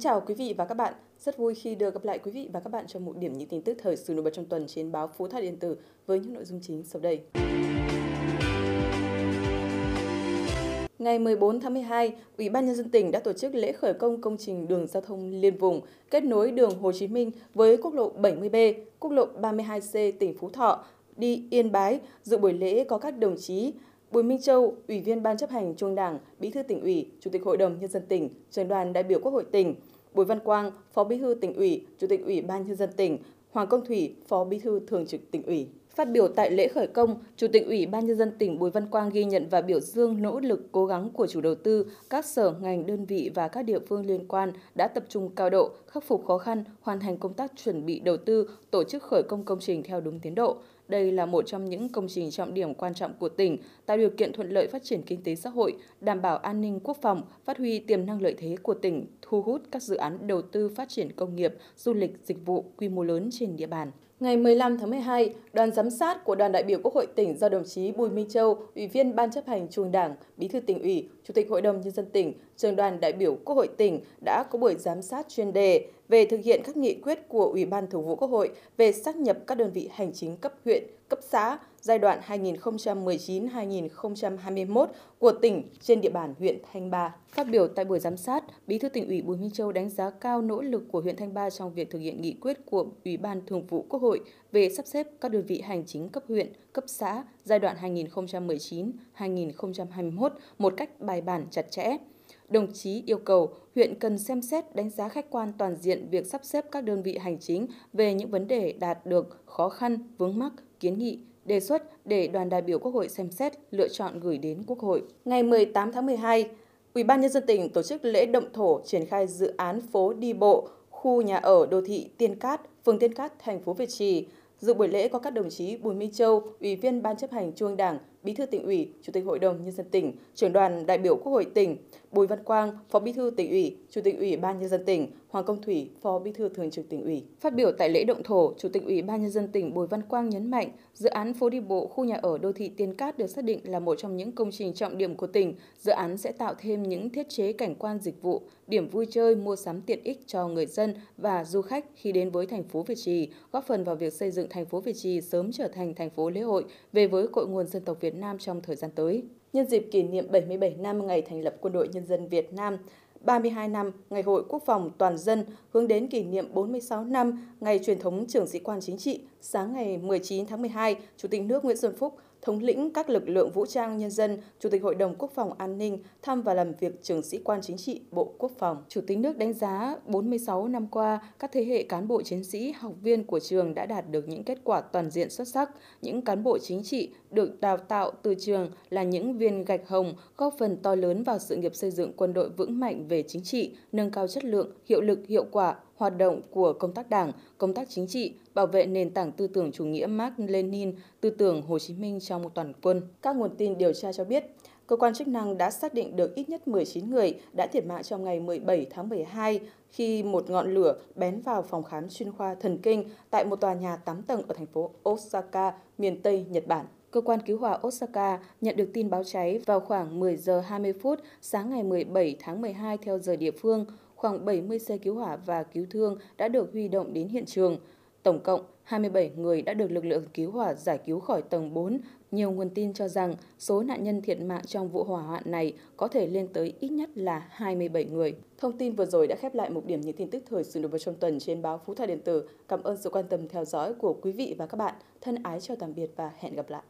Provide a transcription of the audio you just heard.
chào quý vị và các bạn. Rất vui khi được gặp lại quý vị và các bạn trong một điểm những tin tức thời sự nổi bật trong tuần trên báo Phú Thọ điện tử với những nội dung chính sau đây. Ngày 14 tháng 12, Ủy ban nhân dân tỉnh đã tổ chức lễ khởi công công trình đường giao thông liên vùng kết nối đường Hồ Chí Minh với quốc lộ 70B, quốc lộ 32C tỉnh Phú Thọ đi Yên Bái. Dự buổi lễ có các đồng chí Bùi Minh Châu, Ủy viên Ban chấp hành Trung Đảng, Bí thư tỉnh ủy, Chủ tịch Hội đồng nhân dân tỉnh, trưởng đoàn đại biểu Quốc hội tỉnh, Bùi Văn Quang, Phó Bí thư tỉnh ủy, Chủ tịch Ủy ban nhân dân tỉnh, Hoàng Công Thủy, Phó Bí thư Thường trực tỉnh ủy. Phát biểu tại lễ khởi công, Chủ tịch Ủy ban nhân dân tỉnh Bùi Văn Quang ghi nhận và biểu dương nỗ lực cố gắng của chủ đầu tư, các sở ngành đơn vị và các địa phương liên quan đã tập trung cao độ, khắc phục khó khăn, hoàn thành công tác chuẩn bị đầu tư, tổ chức khởi công công trình theo đúng tiến độ. Đây là một trong những công trình trọng điểm quan trọng của tỉnh, tạo điều kiện thuận lợi phát triển kinh tế xã hội, đảm bảo an ninh quốc phòng, phát huy tiềm năng lợi thế của tỉnh, thu hút các dự án đầu tư phát triển công nghiệp, du lịch, dịch vụ quy mô lớn trên địa bàn. Ngày 15 tháng 12, đoàn giám sát của đoàn đại biểu Quốc hội tỉnh do đồng chí Bùi Minh Châu, Ủy viên Ban chấp hành Trung Đảng, Bí thư tỉnh ủy, Chủ tịch Hội đồng nhân dân tỉnh, trường đoàn đại biểu Quốc hội tỉnh đã có buổi giám sát chuyên đề về thực hiện các nghị quyết của Ủy ban Thường vụ Quốc hội về xác nhập các đơn vị hành chính cấp huyện, cấp xã giai đoạn 2019-2021 của tỉnh trên địa bàn huyện Thanh Ba. Phát biểu tại buổi giám sát, Bí thư tỉnh ủy Bùi Minh Châu đánh giá cao nỗ lực của huyện Thanh Ba trong việc thực hiện nghị quyết của Ủy ban Thường vụ Quốc hội về sắp xếp các đơn vị hành chính cấp huyện, cấp xã giai đoạn 2019-2021 một cách bài bản chặt chẽ đồng chí yêu cầu huyện cần xem xét đánh giá khách quan toàn diện việc sắp xếp các đơn vị hành chính về những vấn đề đạt được khó khăn, vướng mắc, kiến nghị, đề xuất để đoàn đại biểu Quốc hội xem xét lựa chọn gửi đến Quốc hội. Ngày 18 tháng 12, Ủy ban nhân dân tỉnh tổ chức lễ động thổ triển khai dự án phố đi bộ khu nhà ở đô thị Tiên Cát, phường Tiên Cát, thành phố Việt Trì. Dự buổi lễ có các đồng chí Bùi Minh Châu, Ủy viên Ban chấp hành Trung ương Đảng, Bí thư tỉnh ủy, Chủ tịch Hội đồng nhân dân tỉnh, trưởng đoàn đại biểu Quốc hội tỉnh, Bùi Văn Quang, Phó Bí thư tỉnh ủy, Chủ tịch Ủy ban nhân dân tỉnh, Hoàng Công Thủy, Phó Bí thư Thường trực tỉnh ủy. Phát biểu tại lễ động thổ, Chủ tịch Ủy ban nhân dân tỉnh Bùi Văn Quang nhấn mạnh, dự án phố đi bộ khu nhà ở đô thị Tiên Cát được xác định là một trong những công trình trọng điểm của tỉnh. Dự án sẽ tạo thêm những thiết chế cảnh quan dịch vụ, điểm vui chơi, mua sắm tiện ích cho người dân và du khách khi đến với thành phố Việt Trì, góp phần vào việc xây dựng thành phố Việt Trì sớm trở thành thành phố lễ hội về với cội nguồn dân tộc Việt Nam trong thời gian tới. Nhân dịp kỷ niệm 77 năm ngày thành lập Quân đội Nhân dân Việt Nam, 32 năm Ngày hội Quốc phòng toàn dân hướng đến kỷ niệm 46 năm Ngày truyền thống trưởng sĩ quan chính trị, sáng ngày 19 tháng 12, Chủ tịch nước Nguyễn Xuân Phúc thống lĩnh các lực lượng vũ trang nhân dân, Chủ tịch Hội đồng Quốc phòng An ninh thăm và làm việc trưởng sĩ quan chính trị Bộ Quốc phòng. Chủ tịch nước đánh giá 46 năm qua, các thế hệ cán bộ chiến sĩ, học viên của trường đã đạt được những kết quả toàn diện xuất sắc. Những cán bộ chính trị được đào tạo từ trường là những viên gạch hồng góp phần to lớn vào sự nghiệp xây dựng quân đội vững mạnh về chính trị, nâng cao chất lượng, hiệu lực, hiệu quả, hoạt động của công tác đảng, công tác chính trị, bảo vệ nền tảng tư tưởng chủ nghĩa Mark Lenin, tư tưởng Hồ Chí Minh trong toàn quân. Các nguồn tin điều tra cho biết, cơ quan chức năng đã xác định được ít nhất 19 người đã thiệt mạng trong ngày 17 tháng 12 khi một ngọn lửa bén vào phòng khám chuyên khoa thần kinh tại một tòa nhà 8 tầng ở thành phố Osaka, miền Tây Nhật Bản. Cơ quan cứu hỏa Osaka nhận được tin báo cháy vào khoảng 10 giờ 20 phút sáng ngày 17 tháng 12 theo giờ địa phương khoảng 70 xe cứu hỏa và cứu thương đã được huy động đến hiện trường. Tổng cộng, 27 người đã được lực lượng cứu hỏa giải cứu khỏi tầng 4. Nhiều nguồn tin cho rằng số nạn nhân thiệt mạng trong vụ hỏa hoạn này có thể lên tới ít nhất là 27 người. Thông tin vừa rồi đã khép lại một điểm những tin tức thời sự nổi bật trong tuần trên báo Phú Thọ Điện tử. Cảm ơn sự quan tâm theo dõi của quý vị và các bạn. Thân ái chào tạm biệt và hẹn gặp lại.